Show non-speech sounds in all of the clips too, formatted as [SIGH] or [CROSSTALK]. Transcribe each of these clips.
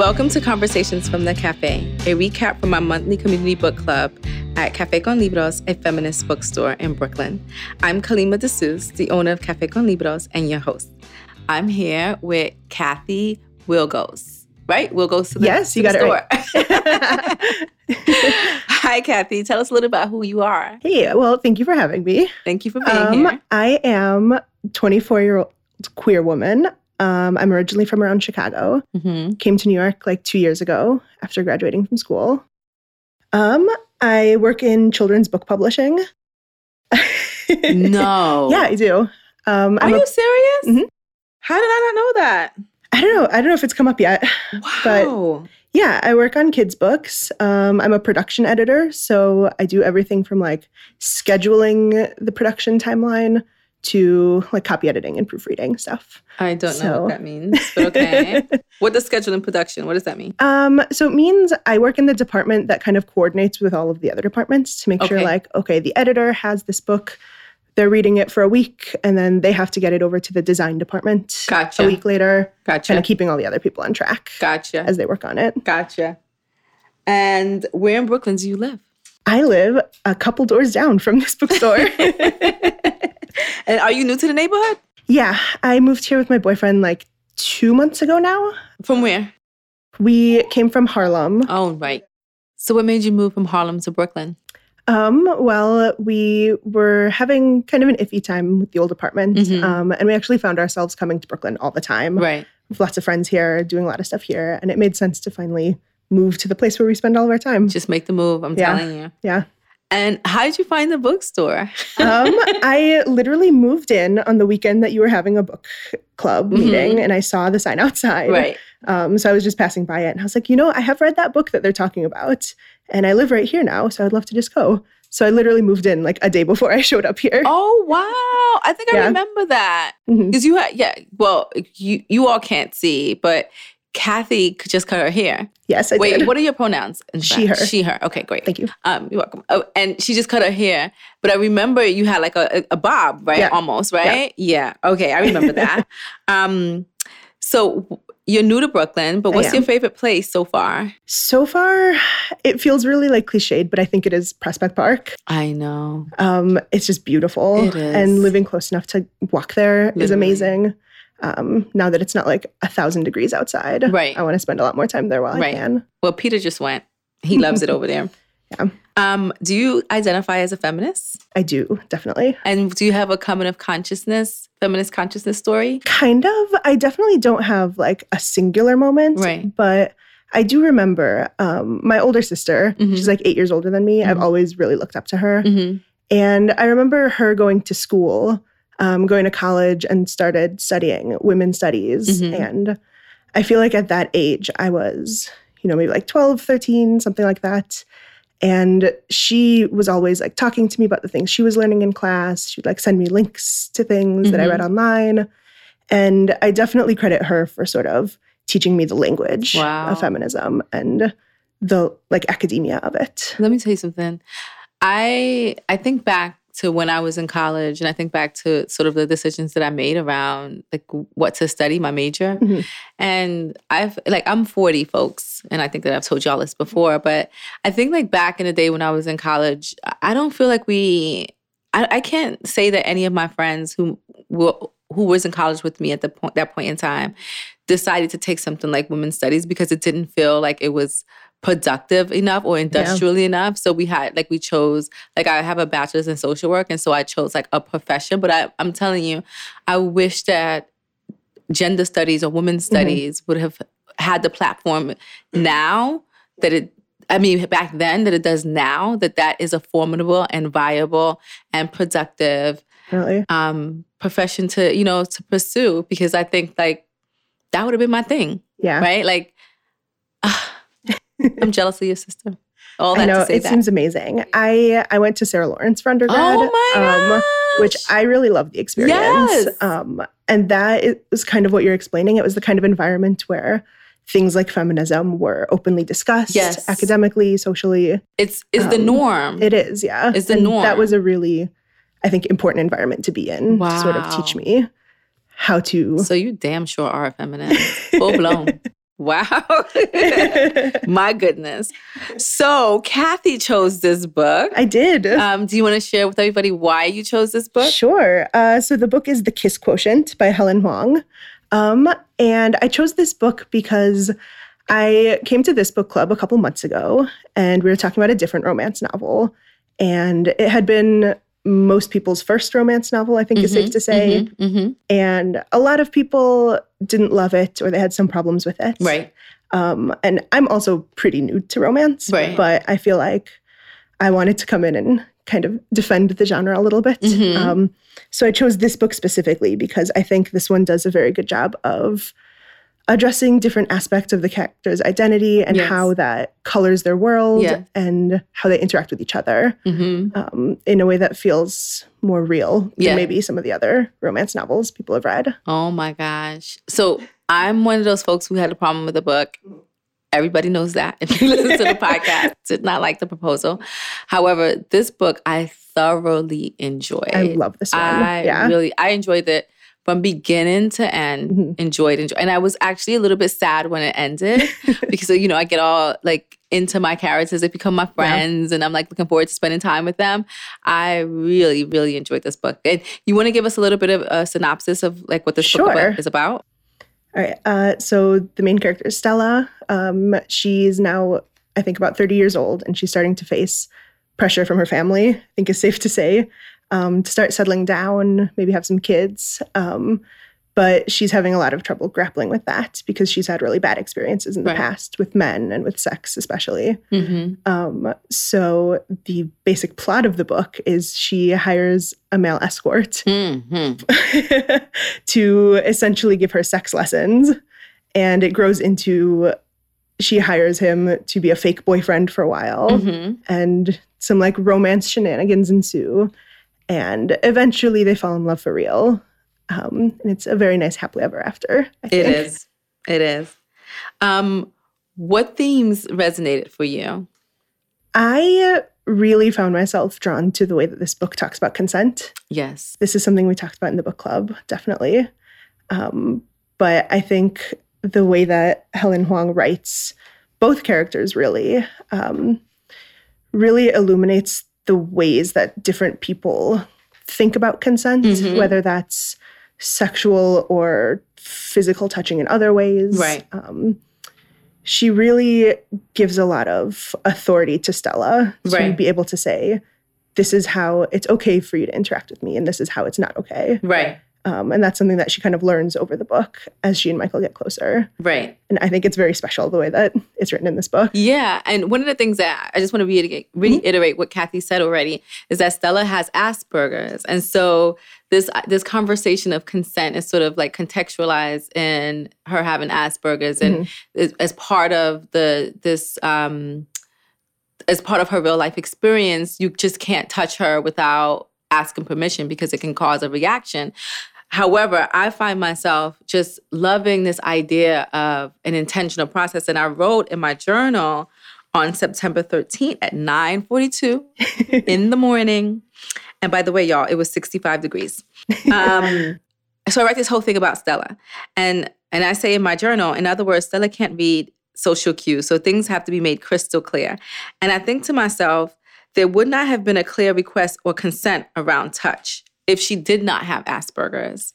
Welcome to Conversations from the Cafe, a recap from our monthly community book club at Cafe con Libros, a feminist bookstore in Brooklyn. I'm Kalima DeSuze, the owner of Cafe con Libros and your host. I'm here with Kathy Wilgos, right? Wilgos to the, yes, you got it store. [LAUGHS] Hi, Kathy. Tell us a little about who you are. Hey, well, thank you for having me. Thank you for being Um, here. I am 24 year old queer woman. Um, I'm originally from around Chicago. hmm Came to New York like two years ago after graduating from school. Um, I work in children's book publishing. No. [LAUGHS] yeah, I do. Um, Are I'm a- you serious? Mhm. How did I not know that? I don't know. I don't know if it's come up yet. But- Wow. Yeah, I work on kids' books. Um, I'm a production editor, so I do everything from like scheduling the production timeline to like copy editing and proofreading stuff. I don't know what that means, but okay. [LAUGHS] what does schedule and production? What does that mean? um, so it means I work in the department that kind of coordinates with all of the other departments to make sure, like, okay, the editor has this book, they're reading it for a week, and then they have to get it over to the design department Gotcha. a week later, Gotcha. kind of keeping all the other people on track Gotcha. as they work on it. Gotcha. And where in Brooklyn do you live? I live a couple doors down from this bookstore. [LAUGHS] and are you new to the neighborhood? Yeah, I moved here with my boyfriend like two months ago now. From where? We came from Harlem. Oh, right. So what made you move from Harlem to Brooklyn? Um, well, we were having kind of an iffy time with the old apartment. Mhm. Um, and we actually found ourselves coming to Brooklyn all the time. Right. With lots of friends here, doing a lot of stuff here. And it made sense to finally move to the place where we spend all of our time. Just make the move, I'm Yeah. telling you. Yeah. And how did you find the bookstore? [LAUGHS] um, I literally moved in on the weekend that you were having a book club Mhm. meeting and I saw the sign outside. right. Um, so I was just passing by it and I was like, you know, I have read that book that they're talking about and I live right here now. So I'd love to just go. So I literally moved in like a day before [LAUGHS] I showed up here. Oh wow! I think I Yeah. remember that because you had yeah. Well, you you all can't see, but Kathy could just cut her hair. Yes, I Wait, did. what are your pronouns? She, her. She her. Okay, great. Thank you. Um, you're welcome. Oh, and she just cut her hair, but I remember you had like a, a, bob, right? Yeah. Almost, right? Yeah. Okay, I remember that. [LAUGHS] um, so you're new to Brooklyn, but what's your favorite place so far? So far, it feels really like cliched, but I think it is Prospect Park. I know. Um, it's just beautiful. It is. And living close enough to walk there is Literally. amazing. Um, now that it's not like a thousand degrees outside, Right. I want to spend a lot more time there while Right. I can. Well, Peter just went. He loves it over there. [LAUGHS] Yeah. Um, do you identify as a feminist? I do, definitely. And do you have a common of consciousness, feminist consciousness story? Kind of. I definitely don't have like a singular moment, Right. but I do remember um, my older sister. Mhm. She's like eight years older than me. I've Mhm. always really looked up to her. Mm-hmm. And I remember her going to school, um, going to college, and started studying women's studies. Mhm. And I feel like at that age, I was, you know, maybe like 12, 13, something like that. And she was always like talking to me about the things she was learning in class. She'd like send me links to things that I read online. And I definitely credit her for sort of teaching me the language Wow. of feminism and the like academia of it. Let me tell you something. I I think back to when I was in college, and I think back to sort of the decisions that I made around like what to study, my major. Mhm. And I've like I'm 40, folks, and I think that I've told y'all this before, but I think like back in the day when I was in college, I don't feel like we. I, I can't say that any of my friends who were who was in college with me at the point that point in time decided to take something like women's studies because it didn't feel like it was productive enough or industrially enough. So we had like we chose like I have a bachelor's in social work, and so I chose like a profession. But I, I'm telling you, I wish that gender studies or women's studies would have had the platform now that it. I mean, back then that it does now. That that is a formidable and viable and productive Really. um, profession to you know to pursue because I think like that would have been my thing, Yeah. right? Like, ah, [LAUGHS] I'm jealous of your sister. All that I know it that. seems amazing. I I went to Sarah Lawrence for undergrad, oh my um, which I really loved the experience. Yes. Um, and that is- was kind of what you're explaining. It was the kind of environment where things like feminism were openly discussed Yes. academically, socially. it's is the um, norm. It is, yeah. It's the And norm. That was a really, I think, important environment to be in to sort of teach me how to. so you damn sure are a feminist, full blown. [LAUGHS] Wow. [LAUGHS] My goodness. So, Kathy chose this book. I did. Um, do you want to share with everybody why you chose this book? Sure. Uh, so, the book is The Kiss Quotient by Helen Hoang. Um, and I chose this book because I came to this book club a couple months ago and we were talking about a different romance novel. And it had been most people's first romance novel, I think mm-hmm, is safe mm-hmm, to say. Mm-hmm, mm-hmm. And a lot of people didn't love it or they had some problems with it. Right. Um, and I'm also pretty new to romance, right. but I feel like I wanted to come in and kind of defend the genre a little bit. Mm-hmm. Um, so I chose this book specifically because I think this one does a very good job of addressing different aspects of the character's identity and yes. how that colors their world yeah. and how they interact with each other mm-hmm. um, in a way that feels more real than maybe some of the other romance novels people have read. Oh my gosh. So I'm one of those folks who had a problem with the book. Everybody knows that if you [LAUGHS] listen to the podcast, [LAUGHS] did not like the proposal. However, this book I thoroughly enjoyed. I love this one. I yeah. really, I enjoyed it from beginning to end, mm-hmm. enjoyed, enjoyed. And I was actually a little bit sad when it ended [LAUGHS] because, you know, I get all like into my characters. They become my friends yeah. and I'm like looking forward to spending time with them. I really, really enjoyed this book. And you want to give us a little bit of a synopsis of like what this sure. book is about? All right. Uh, so the main character is Stella. Um, she's now, I think, about 30 years old and she's starting to face pressure from her family, I think is safe to say um, to start settling down, maybe have some kids. Um, but she's having a lot of trouble grappling with that because she's had really bad experiences in the right. past with men and with sex, especially. Mm-hmm. Um, so, the basic plot of the book is she hires a male escort mm-hmm. [LAUGHS] to essentially give her sex lessons. And it grows into she hires him to be a fake boyfriend for a while. Mm-hmm. And some like romance shenanigans ensue and eventually they fall in love for real. Um, and it's a very nice happily ever after. It is. It is. Um, what themes resonated for you? I really found myself drawn to the way that this book talks about consent. Yes. This is something we talked about in the book club, definitely. Um, but I think the way that Helen Hoang writes both characters really um, really illuminates the ways that different people think about consent, mm-hmm. whether that's sexual or physical touching in other ways. Right. Um, she really gives a lot of authority to Stella to right. be able to say, this is how it's okay for you to interact with me, and this is how it's not okay. Right. Um, and that's something that she kind of learns over the book as she and Michael get closer. Right. And I think it's very special the way that it's written in this book. Yeah. And one of the things that I just want to reiterate, reiterate mm-hmm. what Kathy said already is that Stella has Asperger's. And so this this conversation of consent is sort of like contextualized in her having Asperger's and mm-hmm. as part of the this um as part of her real life experience, you just can't touch her without asking permission because it can cause a reaction. However, I find myself just loving this idea of an intentional process. And I wrote in my journal on September 13th at 9:42 [LAUGHS] in the morning. And by the way, y'all, it was 65 degrees. Um, so I write this whole thing about Stella. And and I say in my journal, in other words, Stella can't read social cues. So things have to be made crystal clear. And I think to myself, there would not have been a clear request or consent around touch if she did not have Asperger's.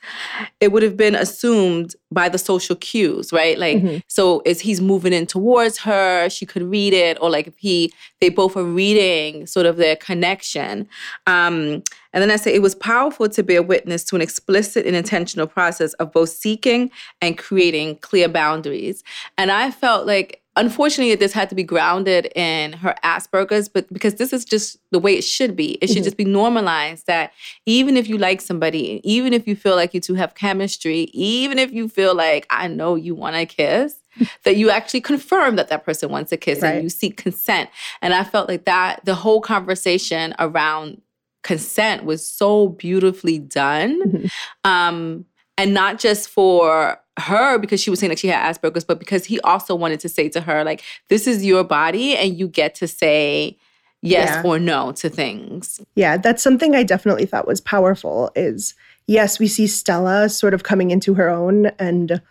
It would have been assumed by the social cues, right? Like, mm-hmm. so as he's moving in towards her, she could read it, or like if he, they both are reading sort of their connection. Um, and then I say it was powerful to bear witness to an explicit and intentional process of both seeking and creating clear boundaries. And I felt like unfortunately this had to be grounded in her asperger's but because this is just the way it should be it should mm-hmm. just be normalized that even if you like somebody even if you feel like you two have chemistry even if you feel like i know you want to kiss [LAUGHS] that you actually confirm that that person wants a kiss right. and you seek consent and i felt like that the whole conversation around consent was so beautifully done mm-hmm. um and not just for her because she was saying that she had Asperger's, but because he also wanted to say to her, like, this is your body and you get to say yes yeah. or no to things. Yeah, that's something I definitely thought was powerful is yes, we see Stella sort of coming into her own and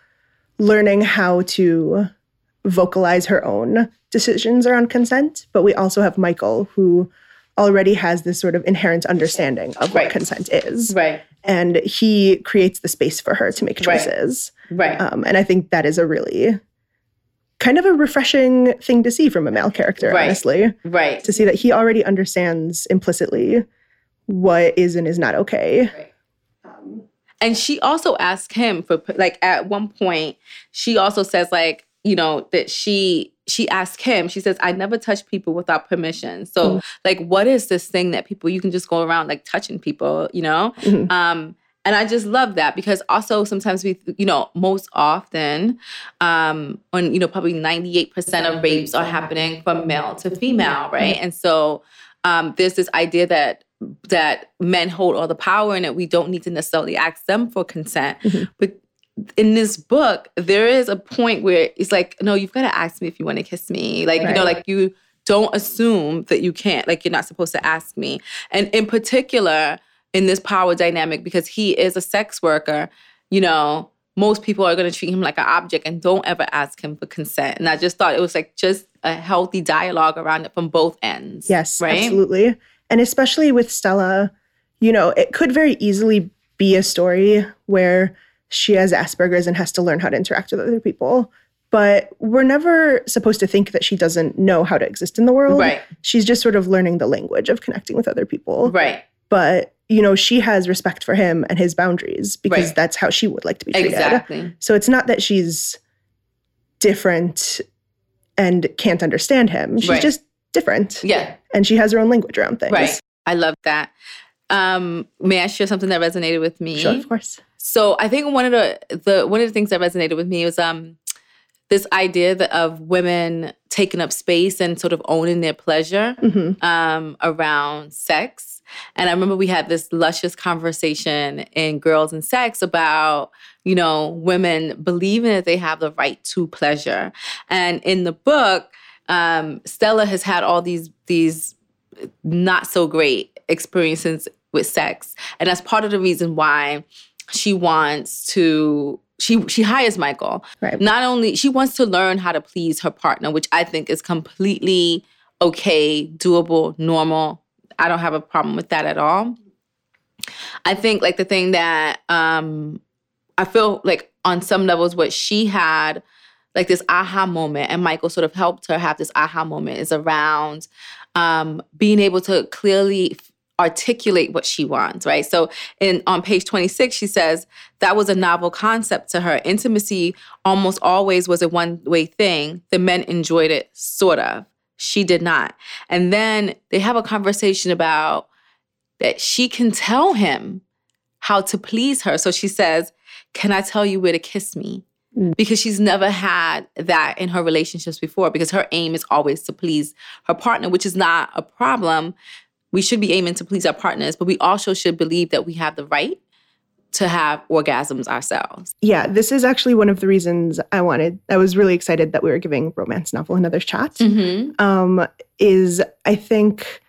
learning how to vocalize her own decisions around consent. But we also have Michael, who already has this sort of inherent understanding of what consent is. Right. And he creates the space for her to make choices. Right. Um, and I think that is a really kind of a refreshing thing to see from a male character, Right. honestly, right. to see that he already understands implicitly what is and is not okay. Right. And she also asked him for like at one point, she also says like, you know, that she she asked him, she says, I never touch people without permission. So Mm. like what is this thing that people you can just go around like touching people, you know? Mhm. Um and I just love that because also sometimes we, you know, most often, um, when you know, probably 98% of rapes are happening from male to female, right? And so um, there's this idea that that men hold all the power and that we don't need to necessarily ask them for consent. Mhm. But in this book, there is a point where it's like, no, you've got to ask me if you want to kiss me. Like, you know, like you don't assume that you can't, like you're not supposed to ask me. And in particular, in this power dynamic, because he is a sex worker, you know, most people are going to treat him like an object and don't ever ask him for consent. And I just thought it was like just a healthy dialogue around it from both ends. Yes, right? absolutely. And especially with Stella, you know, it could very easily be a story where she has Asperger's and has to learn how to interact with other people. But we're never supposed to think that she doesn't know how to exist in the world. Right, She's just sort of learning the language of connecting with other people. right, But, you know, she has respect for him and his boundaries because Right. that's how she would like to be treated. exactly. So it's not that she's different and can't understand him. She's Right. just different. Yeah, And she has her own language around things. right. I love that. Um, may I share something that resonated with me? Sure, of course. So I think one of the the one of the things that resonated with me was um this idea that of women taking up space and sort of owning their pleasure hmm um, around sex. And I remember we had this luscious conversation in Girls and Sex about, you know, women believing that they have the right to pleasure. And in the book, um, Stella has had all these these not so great experiences with sex, and that's part of the reason why she wants to. She she hires Michael. Right. Not only she wants to learn how to please her partner, which I think is completely okay, doable, normal. I don't have a problem with that at all. I think like the thing that um I feel like on some levels what she had like this aha moment and Michael sort of helped her have this aha moment is around um being able to clearly articulate what she wants, right? So in on page 26 she says that was a novel concept to her. Intimacy almost always was a one-way thing. The men enjoyed it sort of. She did not. And then they have a conversation about that she can tell him how to please her. So she says, Can I tell you where to kiss me? Mm. Because she's never had that in her relationships before, because her aim is always to please her partner, which is not a problem. We should be aiming to please our partners, but we also should believe that we have the right to have orgasms ourselves. Yeah, this is actually one of the reasons I wanted, I was really excited that we were giving romance novel another shot. Mm-hmm. Um, is I think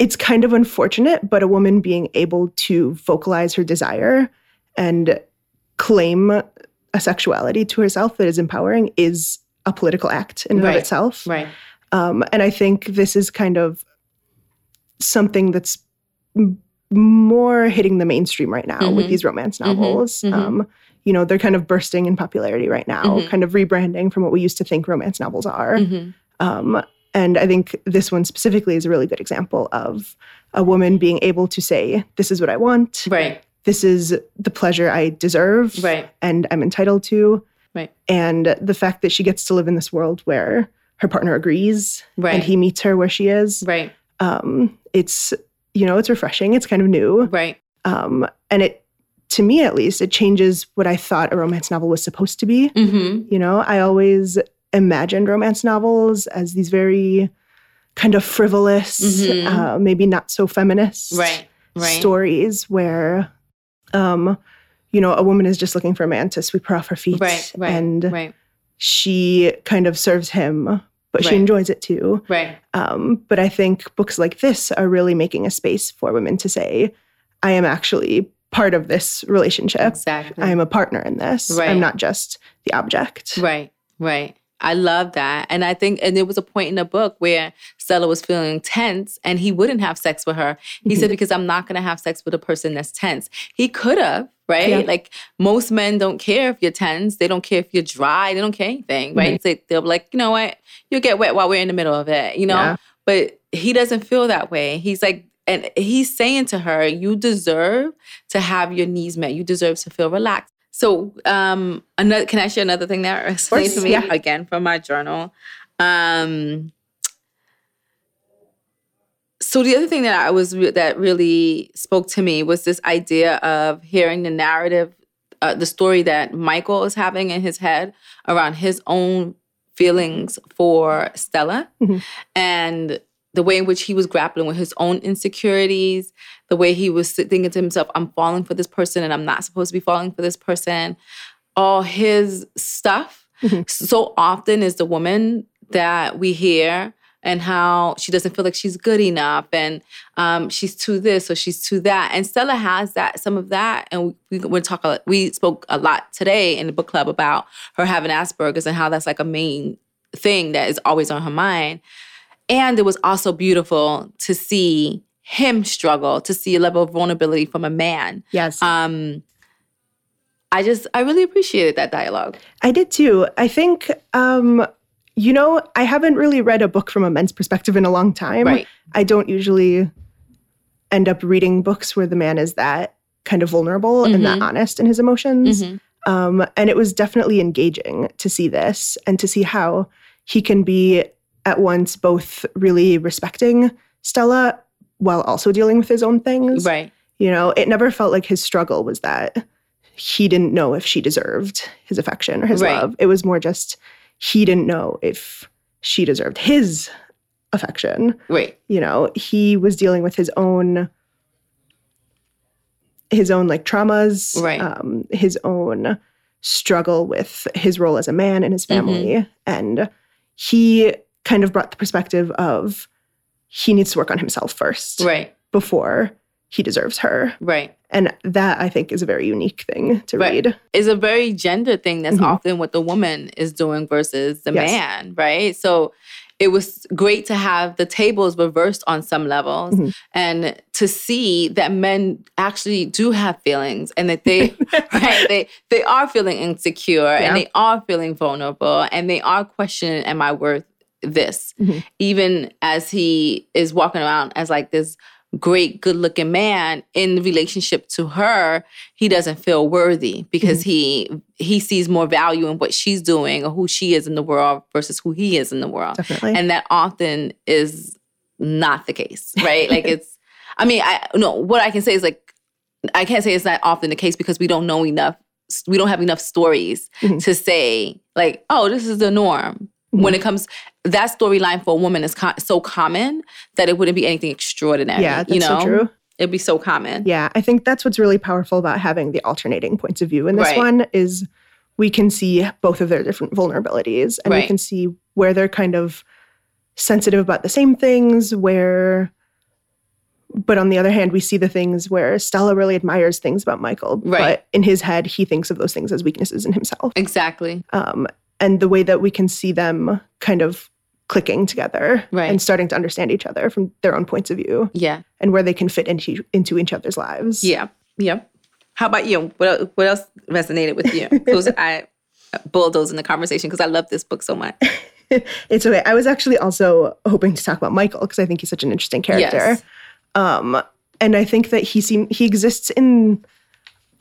it's kind of unfortunate, but a woman being able to vocalize her desire and claim a sexuality to herself that is empowering is a political act in and Right. of itself. Right. Um, and I think this is kind of something that's more hitting the mainstream right now with Mhm. these romance Mhm. novels. Mhm. Um, you know, they're kind of bursting in popularity right now, Mhm. kind of rebranding from what we used to think romance novels are. Mm-hmm. Um, and I think this one specifically is a really good example of a woman being able to say, This is what I want. Right. This is the pleasure I deserve Right. and I'm entitled to. Right. And the fact that she gets to live in this world where her partner agrees Right. and he meets her where she is, Right. um, it's, you know, it's refreshing. It's kind of new. Right. Um, and it, to me at least, it changes what I thought a romance novel was supposed to be. Mm-hmm. You know, I always imagined romance novels as these very kind of frivolous, Mhm. uh, maybe not so feminist Right. Right. stories where, um, you know, a woman is just looking for a man to sweep her off her feet, Right. Right. and right. she kind of serves him, but she enjoys it too. Right. Um, but I think books like this are really making a space for women to say, I am actually part of this relationship. Exactly. I am a partner in this. Right. I'm not just the object. Right, Right. I love that. And I think, and there was a point in the book where Stella was feeling tense and he wouldn't have sex with her. He mm-hmm. said, because I'm not going to have sex with a person that's tense. He could have, right? Yeah. Like most men don't care if you're tense. They don't care if you're dry. They don't care anything, right? Mm-hmm. So they'll be like, you know what? You'll get wet while we're in the middle of it, you know? Yeah. But he doesn't feel that way. He's like, and he's saying to her, you deserve to have your needs met. You deserve to feel relaxed. So, um, another can I share another thing that resonates with me yeah. again from my journal? Um, so the other thing that I was re- that really spoke to me was this idea of hearing the narrative, uh, the story that Michael is having in his head around his own feelings for Stella, mm-hmm. and the way in which he was grappling with his own insecurities, the way he was thinking to himself, I'm falling for this person and I'm not supposed to be falling for this person, all his stuff. Mm-hmm. So often is the woman that we hear and how she doesn't feel like she's good enough and um, she's too this or she's too that. And Stella has that, some of that. And we, we talk, a, we spoke a lot today in the book club about her having Asperger's and how that's like a main thing that is always on her mind. And it was also beautiful to see him struggle, to see a level of vulnerability from a man. Yes. Um, I just, I really appreciated that dialogue. I did too. I think, um, you know, I haven't really read a book from a men's perspective in a long time. Right. I don't usually end up reading books where the man is that kind of vulnerable mm-hmm. and that mm-hmm. honest in his emotions. Mm-hmm. Um, and it was definitely engaging to see this and to see how he can be at once both really respecting Stella while also dealing with his own things. Right. You know, it never felt like his struggle was that he didn't know if she deserved his affection or his right. love. It was more just he didn't know if she deserved his affection. Right. You know, he was dealing with his own his own like traumas, right. um, his own struggle with his role as a man in his family. Mm-hmm. And he kind of brought the perspective of he needs to work on himself first. Right. Before he deserves her. Right. And that I think is a very unique thing to right. read. It's a very gender thing that's mm-hmm. often what the woman is doing versus the yes. man, right? So it was great to have the tables reversed on some levels mm-hmm. and to see that men actually do have feelings and that they [LAUGHS] right they they are feeling insecure yeah. and they are feeling vulnerable and they are questioning am i worth this, mm-hmm. even as he is walking around as like this great, good looking man in relationship to her, he doesn't feel worthy because mm-hmm. he he sees more value in what she's doing or who she is in the world versus who he is in the world. Definitely. And that often is not the case, right? like [LAUGHS] it's I mean, I no, what I can say is like I can't say it's not often the case because we don't know enough we don't have enough stories mm-hmm. to say like, oh, this is the norm. Mm-hmm. When it comes, that storyline for a woman is co- so common that it wouldn't be anything extraordinary. Yeah, that's you know? so true. It'd be so common. Yeah, I think that's what's really powerful about having the alternating points of view in this right. one is we can see both of their different vulnerabilities and right. we can see where they're kind of sensitive about the same things, where but on the other hand, we see the things where Stella really admires things about Michael, right. but in his head, he thinks of those things as weaknesses in himself. Exactly. Um, and the way that we can see them kind of clicking together right. and starting to understand each other from their own points of view. Yeah. And where they can fit into into each other's lives. Yeah. Yeah. How about you? What what else resonated with you? [LAUGHS] Because I bulldoze in the conversation because I love this book so much. [LAUGHS] it's okay. I was actually also hoping to talk about Michael because I think he's such an interesting character. Yes. Um, and I think that he seem he exists in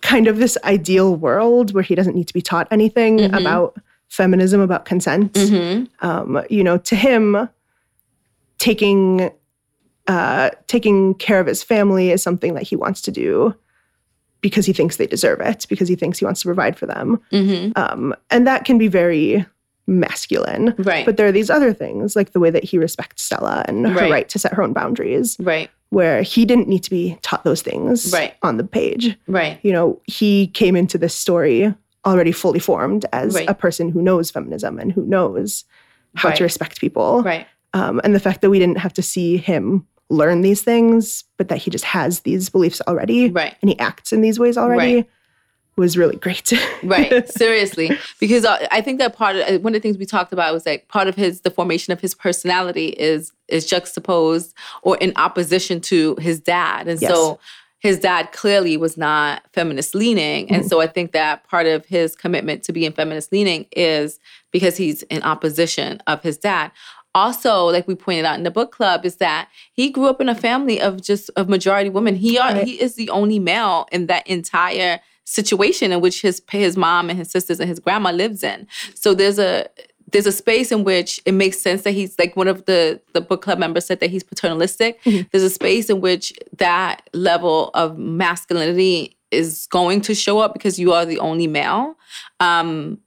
kind of this ideal world where he doesn't need to be taught anything mm-hmm. about feminism about consent. Mm-hmm. Um, you know, to him, taking uh, taking care of his family is something that he wants to do because he thinks they deserve it, because he thinks he wants to provide for them, mm-hmm. um, and that can be very masculine. Right. But there are these other things, like the way that he respects Stella and her right, right to set her own boundaries. Right. Where he didn't need to be taught those things right. on the page. Right. You know, he came into this story already fully formed as right. a person who knows feminism and who knows how right. to respect people. Right. Um, and the fact that we didn't have to see him learn these things, but that he just has these beliefs already, right. and he acts in these ways already. Right. was really great. right. [LAUGHS] Seriously. Because uh, I think that part of uh, one of the things we talked about was like part of his the formation of his personality is is juxtaposed or in opposition to his dad. And yes. so his dad clearly was not feminist leaning. Mm-hmm. And so I think that part of his commitment to being feminist leaning is because he's in opposition of his dad also like we pointed out in the book club is that he grew up in a family of just of majority women he are, right. he is the only male in that entire situation in which his his mom and his sisters and his grandma lives in so there's a there's a space in which it makes sense that he's like one of the the book club members said that he's paternalistic. Mm-hmm. there's a space in which that level of masculinity is going to show up because you are the only male. Um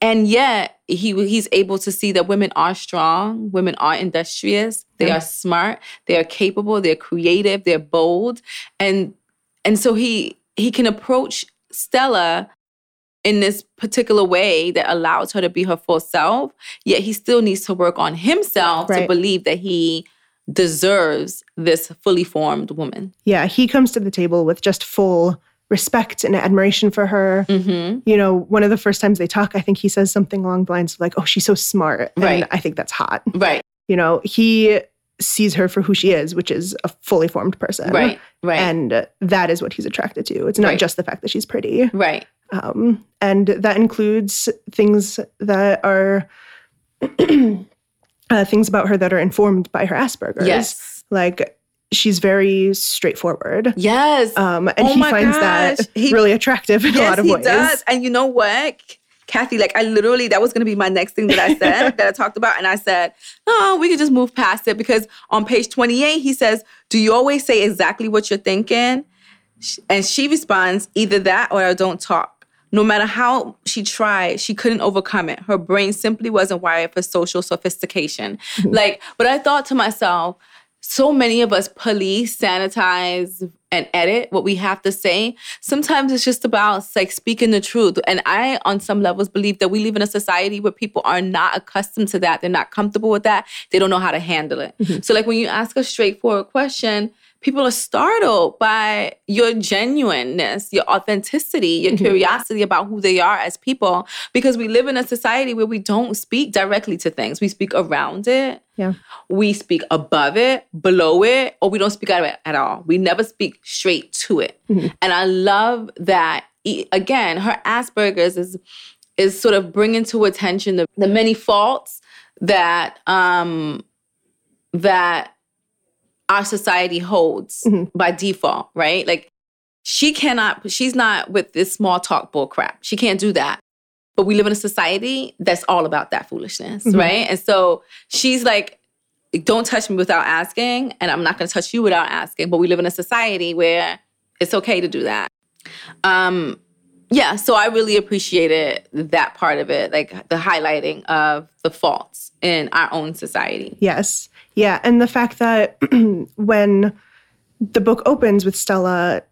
and yet he he's able to see that women are strong women are industrious they are smart they are capable they're creative they're bold. And and so he he can approach stella in this particular way that allows her to be her full self yet he still needs to work on himself right. to believe that he deserves this fully formed woman yeah he comes to the table with just full respect and admiration for her. Mm-hmm. You know, one of the first times they talk, I think he says something along the lines of like, "Oh, she's so smart," right. and I think that's hot. Right. You know, he sees her for who she is, which is a fully formed person. Right. Right. And that is what he's attracted to. It's not right. just the fact that she's pretty. Right. Um, and that includes things that are [CLEARS THROAT] uh, things about her that are informed by her Asperger's. Yes. Like she's very straightforward. Yes. Um, and oh he finds gosh. that he, really attractive in yes, a lot of he ways. Does. And you know what? Kathy, like I literally, that was gonna be my next thing that I said, [LAUGHS] that I talked about. And I said, oh, we could just move past it because on page 28, he says, Do you always say exactly what you're thinking? And she responds, Either that or I don't talk. No matter how she tried, she couldn't overcome it. Her brain simply wasn't wired for social sophistication. Mm-hmm. Like, but I thought to myself, so many of us police, sanitize, and edit what we have to say. Sometimes it's just about like speaking the truth. And I, on some levels, believe that we live in a society where people are not accustomed to that. They're not comfortable with that. They don't know how to handle it. Mm-hmm. So, like when you ask a straightforward question, people are startled by your genuineness, your authenticity, your mm-hmm. curiosity about who they are as people because we live in a society where we don't speak directly to things. We speak around it. Yeah. We speak above it, below it, or we don't speak out of it at all. We never speak straight to it. Mm-hmm. And I love that again, her Asperger's is is sort of bringing to attention the, the many faults that um that our society holds mm-hmm. by default, right? Like she cannot, she's not with this small talk bull crap. She can't do that. But we live in a society that's all about that foolishness, mm-hmm. right? And so she's like, don't touch me without asking, and I'm not gonna touch you without asking. But we live in a society where it's okay to do that. Um, yeah, so I really appreciated that part of it, like the highlighting of the faults in our own society. Yes. Yeah. And the fact that [CLEARS THROAT] when the book opens with Stella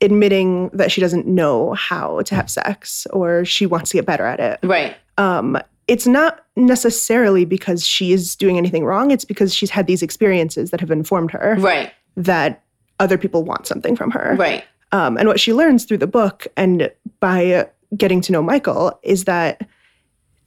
admitting that she doesn't know how to have sex or she wants to get better at it. Right. Um, it's not necessarily because she is doing anything wrong. It's because she's had these experiences that have informed her. Right. That other people want something from her. Right. Um, and what she learns through the book and by getting to know Michael is that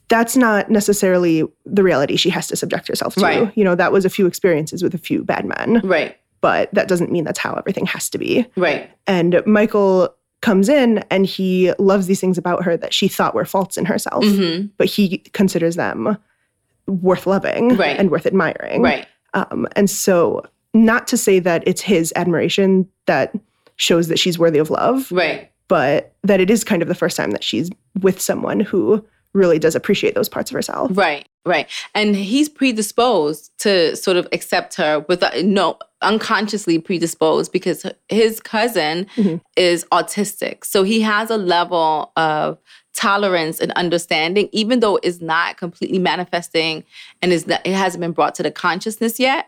that's not necessarily the reality she has to subject herself to. Right. You know, that was a few experiences with a few bad men. Right. But that doesn't mean that's how everything has to be. Right. And Michael comes in and he loves these things about her that she thought were faults in herself, mm-hmm. but he considers them worth loving right. and worth admiring. Right. Um, and so, not to say that it's his admiration that shows that she's worthy of love. Right. But that it is kind of the first time that she's with someone who really does appreciate those parts of herself. Right, right. And he's predisposed to sort of accept her with no unconsciously predisposed because his cousin mm-hmm. is autistic. So he has a level of tolerance and understanding even though it's not completely manifesting and is not, it hasn't been brought to the consciousness yet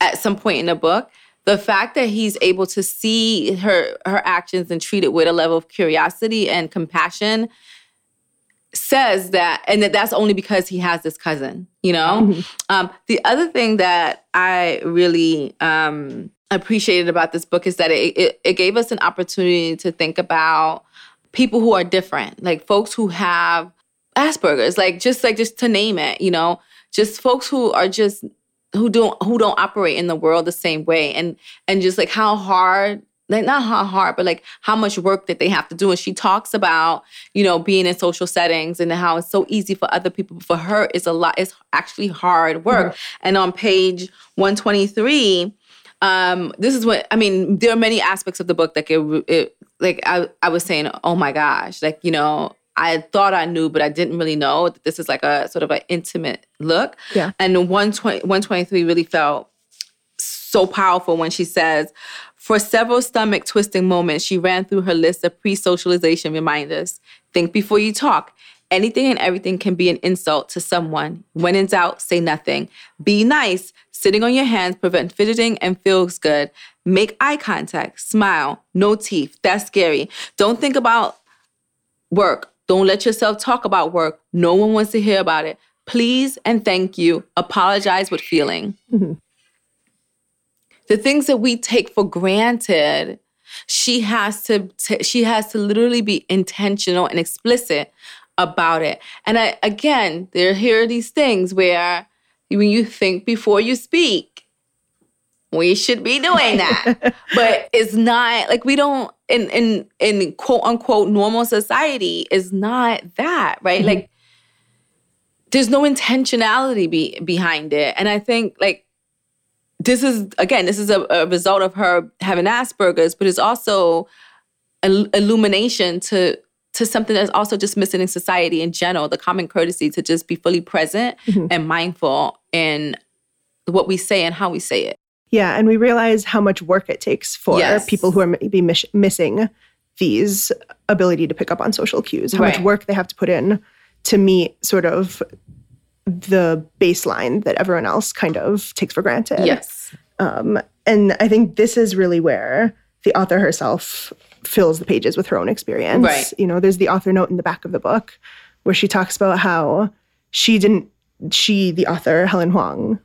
at some point in the book the fact that he's able to see her her actions and treat it with a level of curiosity and compassion says that and that that's only because he has this cousin you know mm-hmm. um, the other thing that i really um, appreciated about this book is that it, it, it gave us an opportunity to think about people who are different, like folks who have Asperger's, like just like just to name it, you know, just folks who are just who don't who don't operate in the world the same way. And and just like how hard like not how hard but like how much work that they have to do. And she talks about you know being in social settings and how it's so easy for other people But for her it's a lot it's actually hard work. Mm-hmm. and on page 123 um this is what i mean there are many aspects of the book that it, it like I, I was saying oh my gosh like you know I thought I knew, but I didn't really know that this is like a sort of an intimate look. Yeah. And 120, 123 really felt so powerful when she says, for several stomach twisting moments, she ran through her list of pre socialization reminders. Think before you talk. Anything and everything can be an insult to someone. When in doubt, say nothing. Be nice. Sitting on your hands prevents fidgeting and feels good. Make eye contact. Smile. No teeth. That's scary. Don't think about work. Don't let yourself talk about work. No one wants to hear about it. Please and thank you. Apologize with feeling. Mm-hmm. [LAUGHS] The things that we take for granted, she has to t- she has to literally be intentional and explicit about it. And I again, there here are these things where when you think before you speak, we should be doing that. [LAUGHS] but it's not like we don't in in in quote unquote normal society is not that, right? Mm-hmm. Like there's no intentionality be, behind it. And I think like this is again, this is a, a result of her having Asperger's, but it's also an illumination to to something that's also just missing in society in general, the common courtesy to just be fully present mm-hmm. and mindful in what we say and how we say it. Yeah, and we realize how much work it takes for yes. people who are maybe miss- missing these ability to pick up on social cues, how right. much work they have to put in to meet sort of the baseline that everyone else kind of takes for granted. Yes. Um, and I think this is really where the author herself fills the pages with her own experience. Right. You know, there's the author note in the back of the book where she talks about how she didn't, she, the author, Helen Hoang,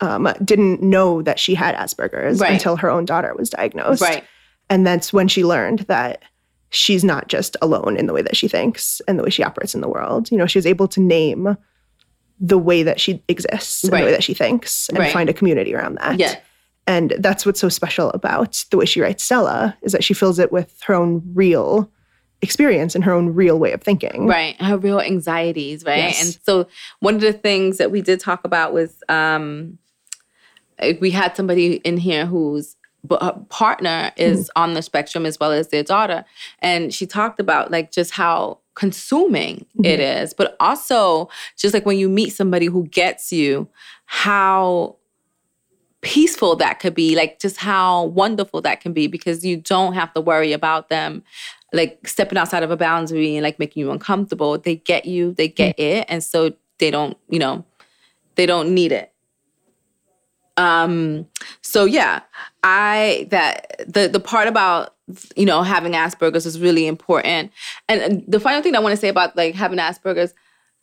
um, didn't know that she had Asperger's right. until her own daughter was diagnosed. Right. And that's when she learned that she's not just alone in the way that she thinks and the way she operates in the world. You know, she was able to name the way that she exists and right. the way that she thinks and right. find a community around that. Yeah. And that's what's so special about the way she writes Stella is that she fills it with her own real experience and her own real way of thinking. Right. Her real anxieties, right? Yes. And so one of the things that we did talk about was um we had somebody in here whose partner is mm. on the spectrum as well as their daughter and she talked about like just how consuming mm-hmm. it is but also just like when you meet somebody who gets you how peaceful that could be like just how wonderful that can be because you don't have to worry about them like stepping outside of a boundary and like making you uncomfortable they get you they get mm-hmm. it and so they don't you know they don't need it um, so yeah, I that the the part about you know having Asperger's is really important. And, and the final thing I want to say about like having Asperger's,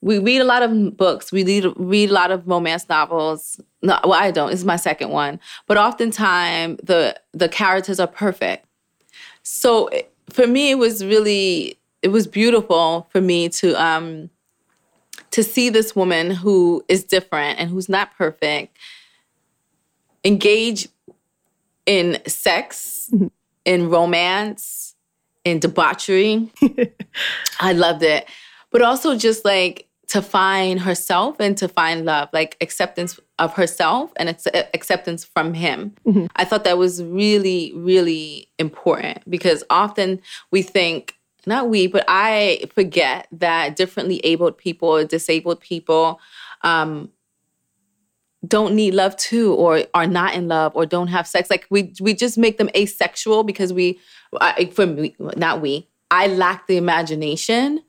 we read a lot of books, we read read a lot of romance novels. No, well, I don't. This is my second one, but oftentimes the the characters are perfect. So for me, it was really it was beautiful for me to um to see this woman who is different and who's not perfect engage in sex, mm-hmm. in romance, in debauchery. [LAUGHS] I loved it. But also just like to find herself and to find love, like acceptance of herself and acceptance from him. Mm-hmm. I thought that was really, really important because often we think, not we, but I forget that differently abled people or disabled people um, don't need love too or are not in love or don't have sex. Like we we just make them asexual because we I, for me not we i lack the imagination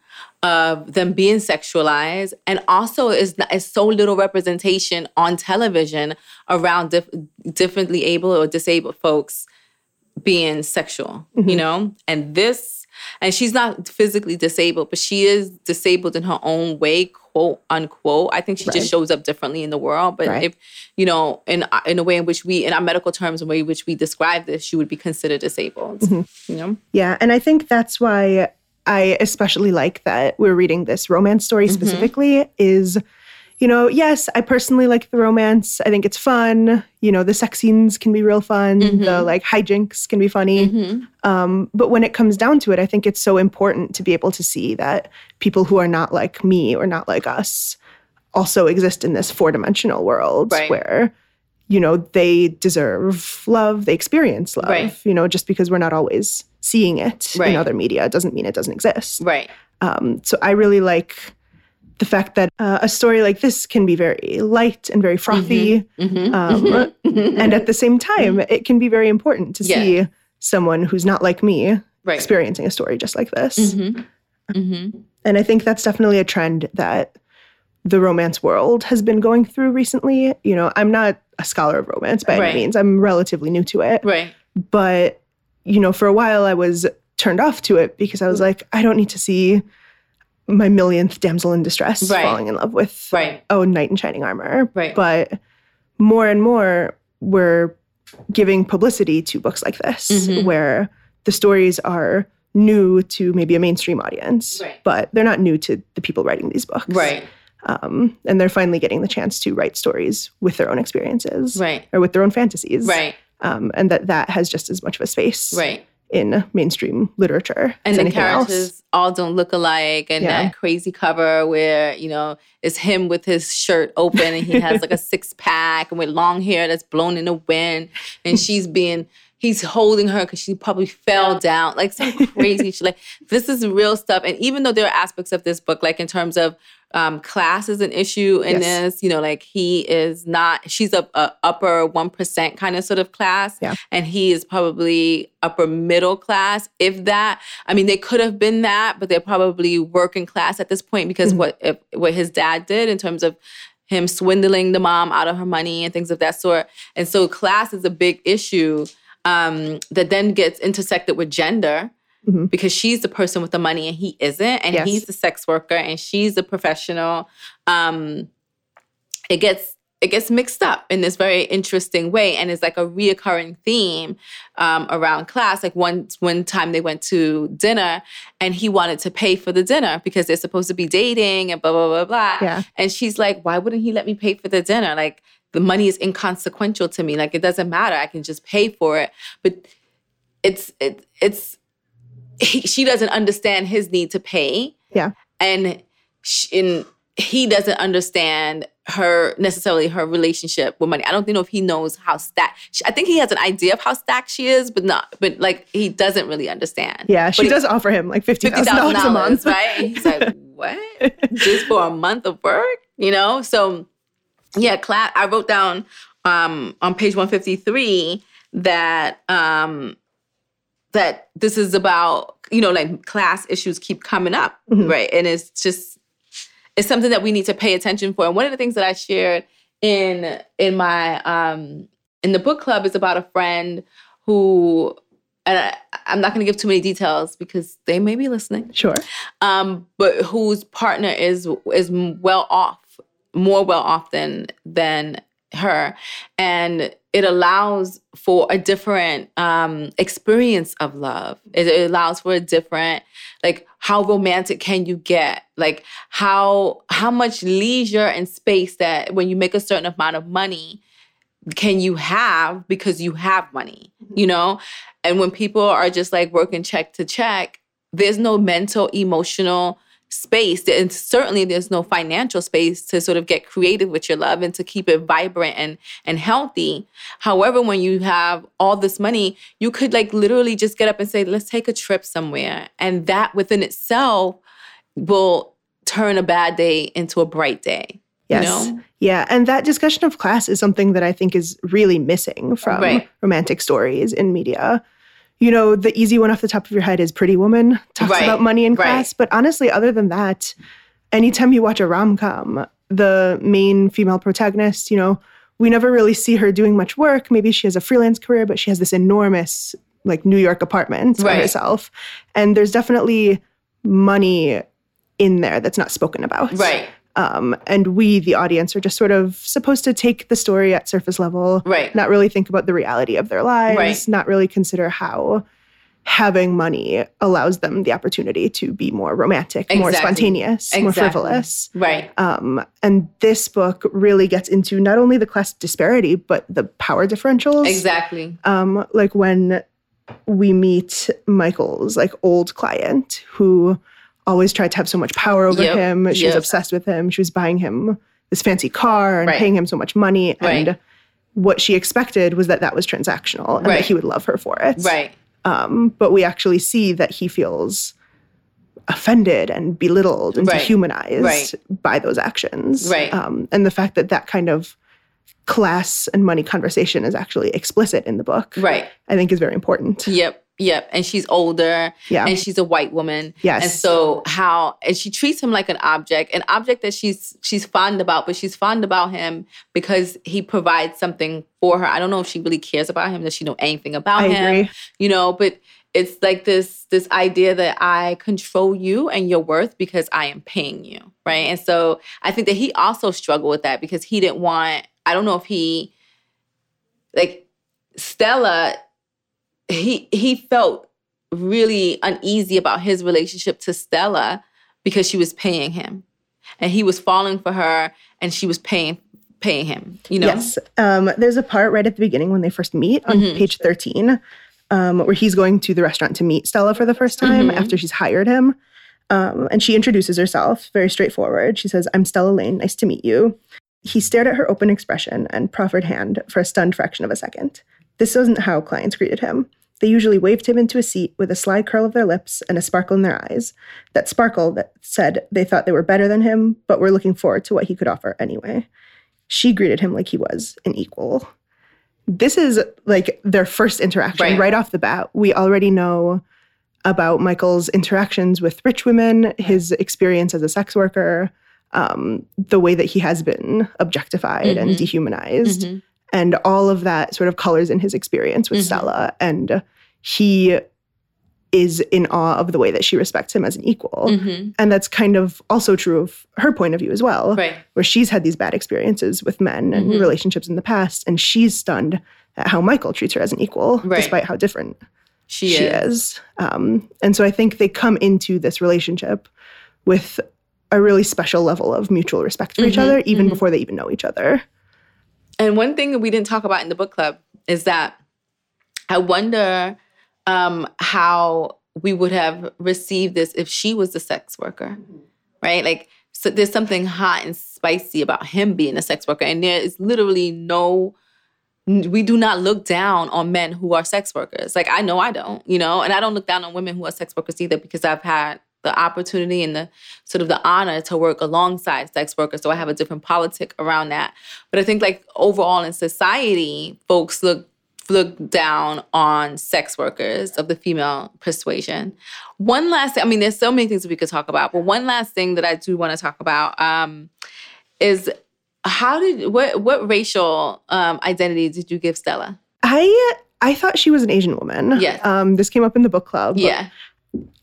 of them being sexualized. And also is is so little representation on television around dif- differently able or disabled folks being sexual mm-hmm. you know? And this and she's not physically disabled but she is disabled in her own way quote unquote. I think she right. just shows up differently in the world. But right. if you know, in in a way in which we, in our medical terms, in a way in which we describe this, she would be considered disabled. Mm-hmm. You know. Yeah, and I think that's why I especially like that we're reading this romance story Mhm. specifically is, you know, yes, I personally like the romance. I think it's fun. You know, the sex scenes can be real fun. The Mhm. like hijinks can be funny. Mhm. Um, but when it comes down to it, I think it's so important to be able to see that people who are not like me or not like us also exist in this four dimensional world Right. where, you know, they deserve love, they experience love. Right. You know, just because we're not always seeing it Right. in other media doesn't mean it doesn't exist. Right. Um, so I really like the fact that uh, a story like this can be very light and very frothy. Mhm. Um, Mhm. And at the same time, it can be very important to Yeah. see someone who's not like me right. experiencing a story just like this. And I think that's definitely a trend that the romance world has been going through recently. You know, I'm not a scholar of romance by Right. any means, I'm relatively new to it. Right. But, you know, for a while I was turned off to it because I was like, I don't need to see my millionth damsel in distress Right. falling in love with Right. oh knight in shining armor. Right. But more and more we're giving publicity to books like this Mhm. where the stories are new to maybe a mainstream audience, Right. but they're not new to the people writing these books. Right. Um, and they're finally getting the chance to write stories with their own experiences Right. or with their own fantasies. Right. Um, and that that has just as much of a space Right. In mainstream literature and the characters else. all don't look alike and Yeah. that crazy cover where you know it's him with his shirt open and he has like a [LAUGHS] six pack and with long hair that's blown in the wind and she's being he's holding her because she probably fell down like some crazy [LAUGHS] shit like this is real stuff and even though there are aspects of this book like in terms of um, class is an issue in Yes. this you know like he is not she's a, a upper 1% kind of sort of class Yeah. and he is probably upper middle class if that i mean they could have been that but they're probably working class at this point because Mhm. what if, what his dad did in terms of him swindling the mom out of her money and things of that sort and so class is a big issue um, that then gets intersected with gender Mhm. because she's the person with the money and he isn't and Yes. he's the sex worker and she's the professional. Um, it gets it gets mixed up in this very interesting way and it's like a reoccurring theme um, around class. Like one one time they went to dinner and he wanted to pay for the dinner because they're supposed to be dating and blah blah blah blah. Yeah. and she's like why wouldn't he let me pay for the dinner? Like the money is inconsequential to me. Like it doesn't matter. I can just pay for it. But it's it, it's he, she doesn't understand his need to pay Yeah. and sh and he doesn't understand her necessarily her relationship with money. I don't know if he knows how stacked. I think he has an idea of how stacked she is, but not. But like he doesn't really understand. Yeah, she But he- does offer him like fifty thousand dollars a month. right? And he's like, [LAUGHS] what? Just for a month of work, you know? So yeah, class. I wrote down um, on page one fifty three that um, that this is about you know like class issues keep coming up, Mhm. right? And it's just it's something that we need to pay attention for. And one of the things that I shared in in my um, in the book club is about a friend who. And I, I'm not going to give too many details because they may be listening Sure. um, but whose partner is is well off, more well off than than her, and it allows for a different um, experience of love. It, it allows for a different, like, how romantic can you get? Like, how how much leisure and space that when you make a certain amount of money can you have because you have money, you know? And when people are just like working check to check, there's no mental, emotional space. And certainly there's no financial space to sort of get creative with your love and to keep it vibrant and, and healthy. However, when you have all this money, you could like literally just get up and say, let's take a trip somewhere. And that within itself will turn a bad day into a bright day. Yes. You know? Yeah. And that discussion of class is something that I think is really missing from Right. romantic stories in media. You know, the easy one off the top of your head is Pretty Woman, talks Right, about money in right. class. But honestly, other than that, anytime you watch a rom com, the main female protagonist, you know, we never really see her doing much work. Maybe she has a freelance career, but she has this enormous, like, New York apartment by Right. herself. And there's definitely money in there that's not spoken about. Right. Um, and we, the audience, are just sort of supposed to take the story at surface level, Right. not really think about the reality of their lives, Right. not really consider how having money allows them the opportunity to be more romantic, more Exactly. spontaneous, more frivolous. Right. Um, and this book really gets into not only the class disparity, but the power differentials. Exactly. Um, like when we meet Michael's like old client who always tried to have so much power over Yep, him. She was obsessed with him. She was buying him this fancy car and Right. paying him so much money. And Right. what she expected was that that was transactional and Right. that he would love her for it. Right. Um, but we actually see that he feels offended and belittled and dehumanized by those actions. Right. Um, and the fact that that kind of class and money conversation is actually explicit in the book, Right. I think is very important. Yep. Yep. And she's older Yeah. and she's a white woman. Yes. And so how and she treats him like an object, an object that she's she's fond about, but she's fond about him because he provides something for her. I don't know if she really cares about him, does she know anything about I him? agree. You know, but it's like this this idea that I control you and your worth because I am paying you. Right. And so I think that he also struggled with that because he didn't want, I don't know if he like Stella he he felt really uneasy about his relationship to Stella because she was paying him. And he was falling for her and she was paying paying him, you know? Yes. Um, there's a part right at the beginning when they first meet on Mhm. page 13 um, where he's going to the restaurant to meet Stella for the first time Mhm. after she's hired him. Um, and she introduces herself very straightforward. She says, I'm Stella Lane. Nice to meet you. He stared at her open expression and proffered hand for a stunned fraction of a second. This wasn't how clients greeted him. They usually waved him into a seat with a sly curl of their lips and a sparkle in their eyes. That sparkle that said they thought they were better than him, but were looking forward to what he could offer anyway. She greeted him like he was an equal. This is like their first interaction Right. right, off the bat. We already know about Michael's interactions with rich women, his experience as a sex worker, um, the way that he has been objectified and Mhm. dehumanized Mhm. And all of that sort of colors in his experience with Mhm. Stella. And he is in awe of the way that she respects him as an equal. Mhm. And that's kind of also true of her point of view as well, Right. where she's had these bad experiences with men and Mhm. relationships in the past, and she's stunned at how Michael treats her as an equal, Right. despite how different She, she is. is. Um, and so I think they come into this relationship with a really special level of mutual respect for each Mhm, other, even mhm. before they even know each other. And one thing that we didn't talk about in the book club is that I wonder um, how we would have received this if she was the sex worker, right? Like, so there's something hot and spicy about him being a sex worker, and there is literally no. We do not look down on men who are sex workers. Like I know I don't, you know, and I don't look down on women who are sex workers either because I've had the opportunity and the sort of the honor to work alongside sex workers. So I have a different politic around that. But I think like overall in society, folks look look down on sex workers of the female persuasion. One last thing, I mean, there's so many things that we could talk about, but one last thing that I do want to talk about um, is how did what what racial um, identity did you give Stella? I I thought she was an Asian woman. Yes. Um, this came up in the book club. Yeah,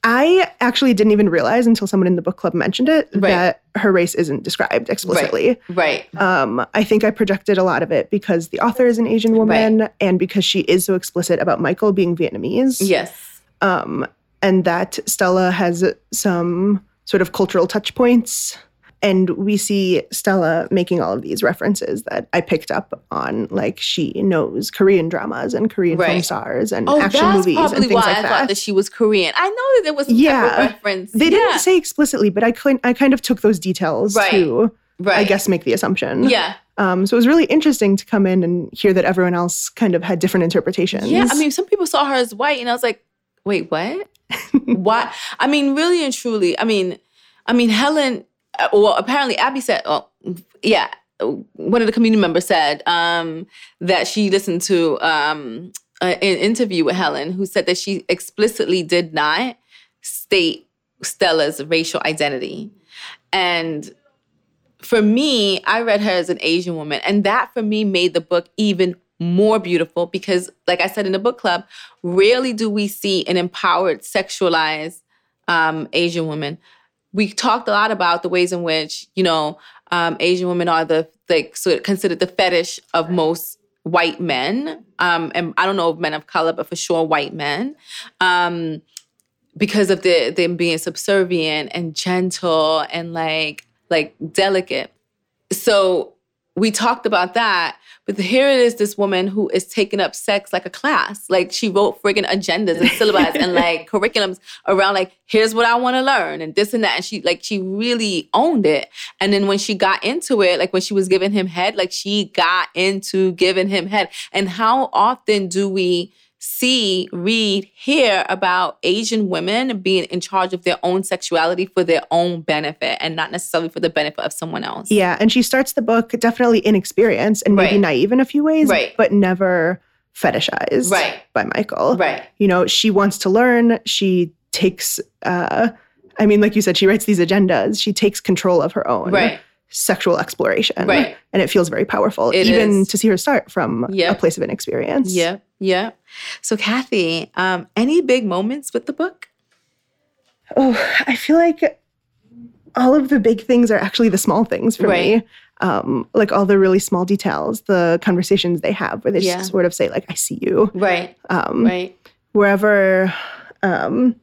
I actually didn't even realize until someone in the book club mentioned it Right. that her race isn't described explicitly. right. Um, I think I projected a lot of it because the author is an Asian woman and because she is so explicit about Michael being Vietnamese. Yes. Um, and that Stella has some sort of cultural touch points. And we see Stella making all of these references that I picked up on, like she knows Korean dramas and Korean film stars and Oh, action movies and things why like I that. thought that she was Korean. I know that there was Yeah. reference. They yeah. didn't say explicitly, but I kind I kind of took those details Right. to, right. I guess, make the assumption. Yeah. Um, so it was really interesting to come in and hear that everyone else kind of had different interpretations. Yeah, I mean, some people saw her as white, and I was like, wait, what? [LAUGHS] Why? I mean, really and truly. I mean, I mean, Helen. Uh, Well, apparently, Abby said, "Oh, yeah." One of the community members said um, that she listened to um, a- an interview with Helen, who said that she explicitly did not state Stella's racial identity, and for me, I read her as an Asian woman, and that for me made the book even more beautiful because, like I said in the book club, rarely do we see an empowered, sexualized um, Asian woman. We talked a lot about the ways in which you know um, Asian women are the like sort of considered the fetish of most white men, um, and I don't know if men of color, but for sure white men, um, because of the them being subservient and gentle and like like delicate. So we talked about that, but here it is this woman who is taking up sex like a class. Like she wrote friggin' agendas and syllabus and like [LAUGHS] curriculums around like, here's what I want to learn and this and that. And she like she really owned it. And then when she got into it, like when she was giving him head, like she got into giving him head. And how often do we see, read, hear about Asian women being in charge of their own sexuality for their own benefit and not necessarily for the benefit of someone else. Yeah. And she starts the book definitely inexperienced and maybe Right. naive in a few ways, Right. but never fetishized Right. by Michael. Right. You know, she wants to learn. She takes, uh, I mean, like you said, she writes these agendas. She takes control of her own Right. Sexual exploration. Right. And it feels very powerful, It even is. to see her start from Yeah. a place of inexperience. Yeah. Yeah. So Kathy, um, any big moments with the book? Oh, I feel like all of the big things are actually the small things for Right. me. Um, like all the really small details, the conversations they have where they Yeah. just sort of say, like, I see you. Right. Um, Right. Wherever um,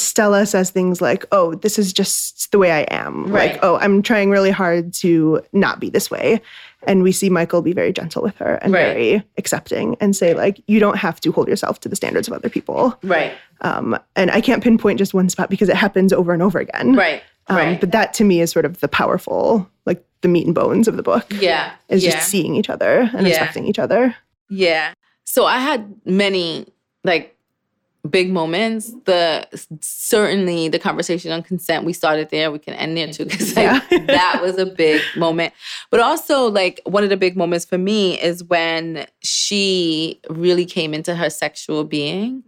Stella says things like, oh, this is just the way I am. Right. Like, oh, I'm trying really hard to not be this way. And we see Michael be very gentle with her and Right. very accepting and say, like, you don't have to hold yourself to the standards of other people. Right. Um, and I can't pinpoint just one spot because it happens over and over again. Right. Um, Right. But that to me is sort of the powerful, like the meat and bones of the book. yeah. Is yeah. just seeing each other and Yeah. respecting each other. Yeah. So I had many like big moments. The certainly the conversation on consent. We started there. We can end there too because Yeah. [LAUGHS] that was a big moment. But also like one of the big moments for me is when she really came into her sexual being.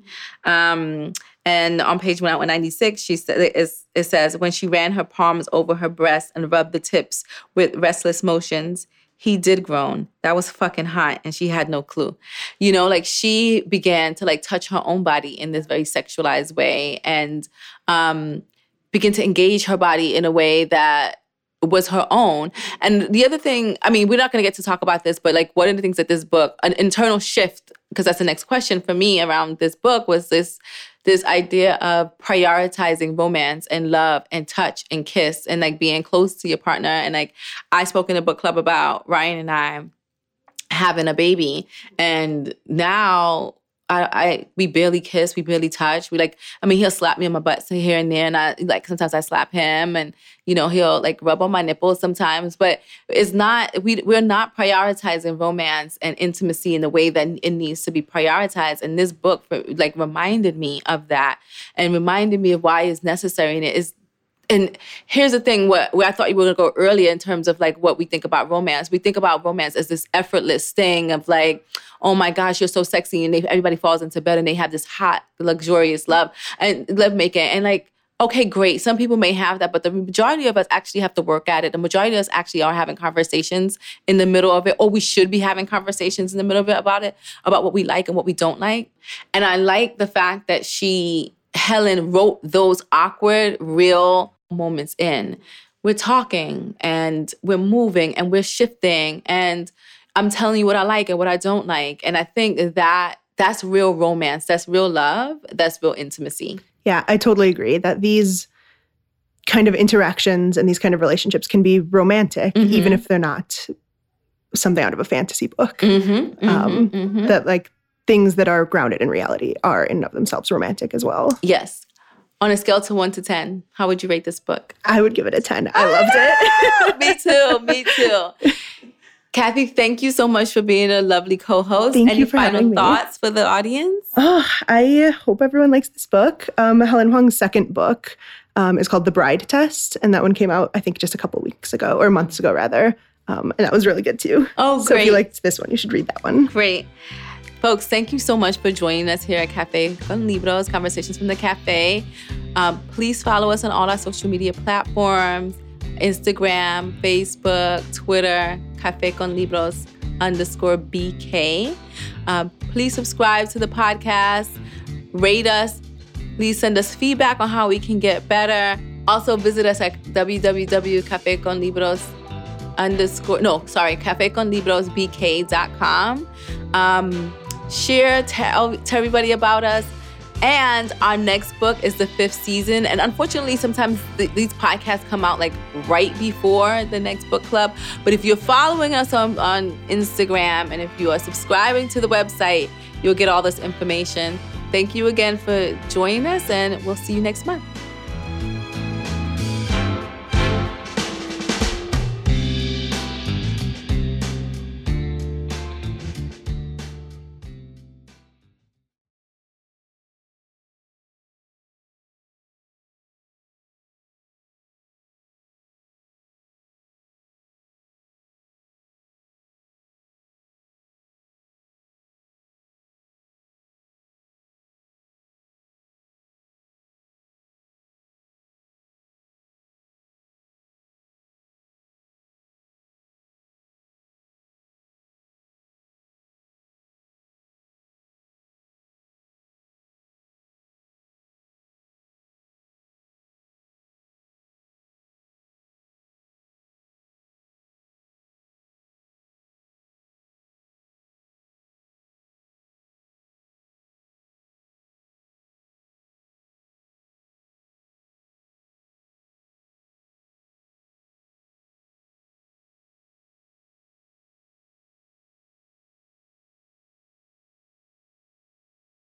Um, and on page 196, she said it says when she ran her palms over her breast and rubbed the tips with restless motions, he did groan. That was fucking hot, and she had no clue. You know, like she began to like touch her own body in this very sexualized way, and um, begin to engage her body in a way that was her own. And the other thing, I mean, we're not going to get to talk about this, but like one of the things that this book, an internal shift, because that's the next question for me around this book was this this idea of prioritizing romance and love and touch and kiss and like being close to your partner. And like I spoke in a book club about Ryan and I having a baby, and now I, I we barely kiss, we barely touch. We like, I mean, he'll slap me on my butt so here and there, and I like sometimes I slap him, and you know he'll like rub on my nipples sometimes. But it's not we we're not prioritizing romance and intimacy in the way that it needs to be prioritized. And this book like reminded me of that, and reminded me of why it's necessary. And it is and here's the thing what, where i thought you were to go earlier in terms of like what we think about romance. We think about romance as this effortless thing of like oh my gosh you're so sexy and they, everybody falls into bed and they have this hot luxurious love and love making and like okay great some people may have that but the majority of us actually have to work at it. The majority of us actually are having conversations in the middle of it or we should be having conversations in the middle of it about it about what we like and what we don't like. And i like the fact that she helen wrote those awkward real moments in. We're talking and we're moving and we're shifting and I'm telling you what I like and what I don't like. And I think that that's real romance, that's real love, that's real intimacy. Yeah, I totally agree that these kind of interactions and these kind of relationships can be romantic, Mhm. even if they're not something out of a fantasy book. Mm-hmm, Um, mm-hmm. That like things that are grounded in reality are in and of themselves romantic as well. yes. On a scale to one to 10, how would you rate this book? I would give it a 10. I loved it. me too, me too. Kathy, thank you so much for being a lovely co-host. Thank Any you for final having me. thoughts for the audience? Oh, I hope everyone likes this book. Um, Helen Hoang's second book um, is called The Bride Test, and that one came out, I think, just a couple weeks ago or months ago, rather. Um, and that was really good too. Oh, great! so if you liked this one, you should read that one. Great. Folks, thank you so much for joining us here at Cafe con Libros, Conversations from the Cafe. Um, please follow us on all our social media platforms Instagram, Facebook, Twitter, Cafe con Libros underscore BK. Um, please subscribe to the podcast, rate us, please send us feedback on how we can get better. Also, visit us at www.cafeconlibros underscore, no, sorry, cafeconlibrosbk.com. Um, share, tell, tell everybody about us. And our next book is the fifth season. And unfortunately, sometimes th- these podcasts come out like right before the next book club. But if you're following us on, on Instagram and if you are subscribing to the website, you'll get all this information. Thank you again for joining us, and we'll see you next month.